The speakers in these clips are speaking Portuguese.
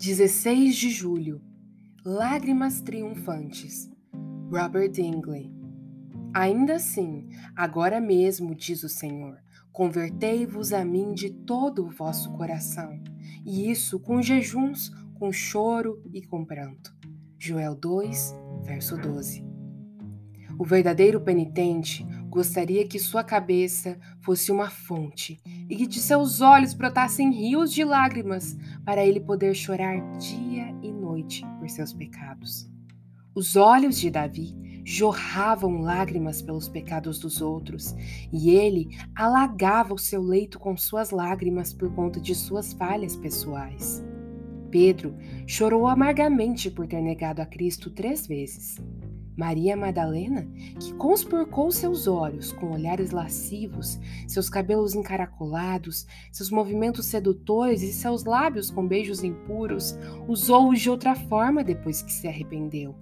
16 de julho Lágrimas triunfantes. Robert Dingley. Ainda assim, agora mesmo, diz o Senhor, convertei-vos a mim de todo o vosso coração, e isso com jejuns, com choro e com pranto. Joel 2, verso 12. O verdadeiro penitente gostaria que sua cabeça fosse uma fonte e que de seus olhos brotassem rios de lágrimas para ele poder chorar dia e noite por seus pecados. Os olhos de Davi jorravam lágrimas pelos pecados dos outros, e ele alagava o seu leito com suas lágrimas por conta de suas falhas pessoais. Pedro chorou amargamente por ter negado a Cristo três vezes. Maria Madalena, que conspurcou seus olhos com olhares lascivos, seus cabelos encaracolados, seus movimentos sedutores e seus lábios com beijos impuros, usou-os de outra forma depois que se arrependeu.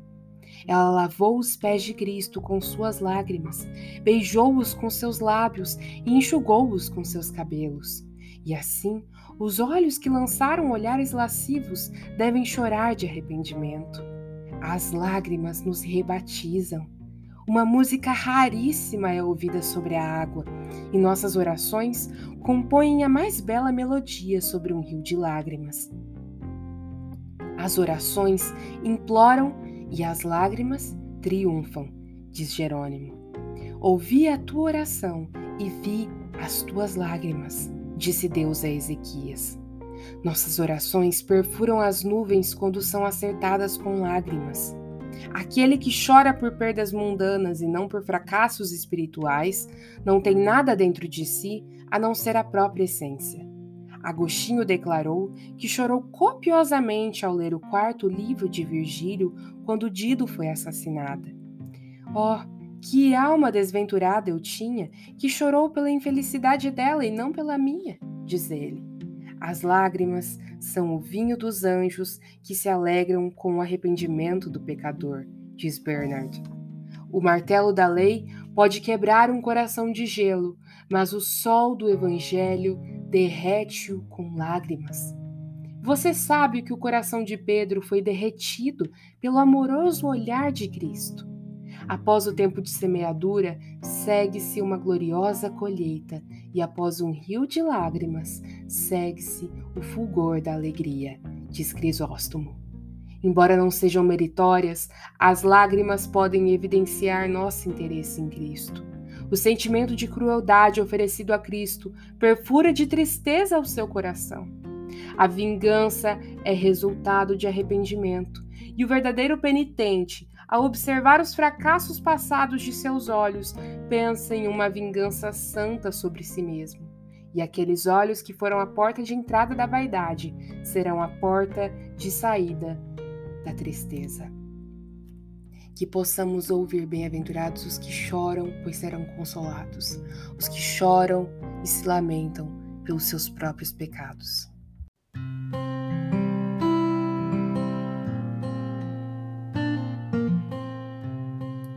Ela lavou os pés de Cristo com suas lágrimas, beijou-os com seus lábios e enxugou-os com seus cabelos. E assim, os olhos que lançaram olhares lascivos devem chorar de arrependimento. As lágrimas nos rebatizam. Uma música raríssima é ouvida sobre a água, e nossas orações compõem a mais bela melodia sobre um rio de lágrimas. As orações imploram e as lágrimas triunfam, diz Jerônimo. Ouvi a tua oração e vi as tuas lágrimas, disse Deus a Ezequias. Nossas orações perfuram as nuvens quando são acertadas com lágrimas. Aquele que chora por perdas mundanas e não por fracassos espirituais não tem nada dentro de si a não ser a própria essência. Agostinho declarou que chorou copiosamente ao ler o quarto livro de Virgílio quando Dido foi assassinada. Oh, que alma desventurada eu tinha, que chorou pela infelicidade dela e não pela minha, diz ele. As lágrimas são o vinho dos anjos que se alegram com o arrependimento do pecador, diz Bernard. O martelo da lei pode quebrar um coração de gelo, mas o sol do evangelho derrete-o com lágrimas. Você sabe que o coração de Pedro foi derretido pelo amoroso olhar de Cristo. Após o tempo de semeadura, segue-se uma gloriosa colheita, e após um rio de lágrimas, segue-se o fulgor da alegria, diz Crisóstomo. Embora não sejam meritórias, as lágrimas podem evidenciar nosso interesse em Cristo. O sentimento de crueldade oferecido a Cristo perfura de tristeza o seu coração. A vingança é resultado de arrependimento, e o verdadeiro penitente ao observar os fracassos passados de seus olhos, pensa em uma vingança santa sobre si mesmo. E aqueles olhos que foram a porta de entrada da vaidade serão a porta de saída da tristeza. Que possamos ouvir bem-aventurados os que choram, pois serão consolados, os que choram e se lamentam pelos seus próprios pecados.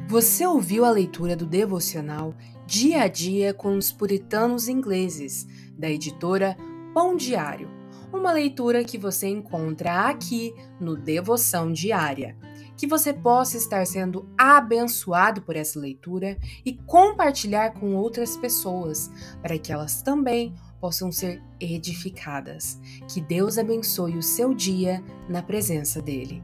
Você ouviu a leitura do devocional Dia a Dia com os Puritanos Ingleses, da editora Pão Diário. Uma leitura que você encontra aqui no Devoção Diária. Que você possa estar sendo abençoado por essa leitura e compartilhar com outras pessoas, para que elas também possam ser edificadas. Que Deus abençoe o seu dia na presença dEle.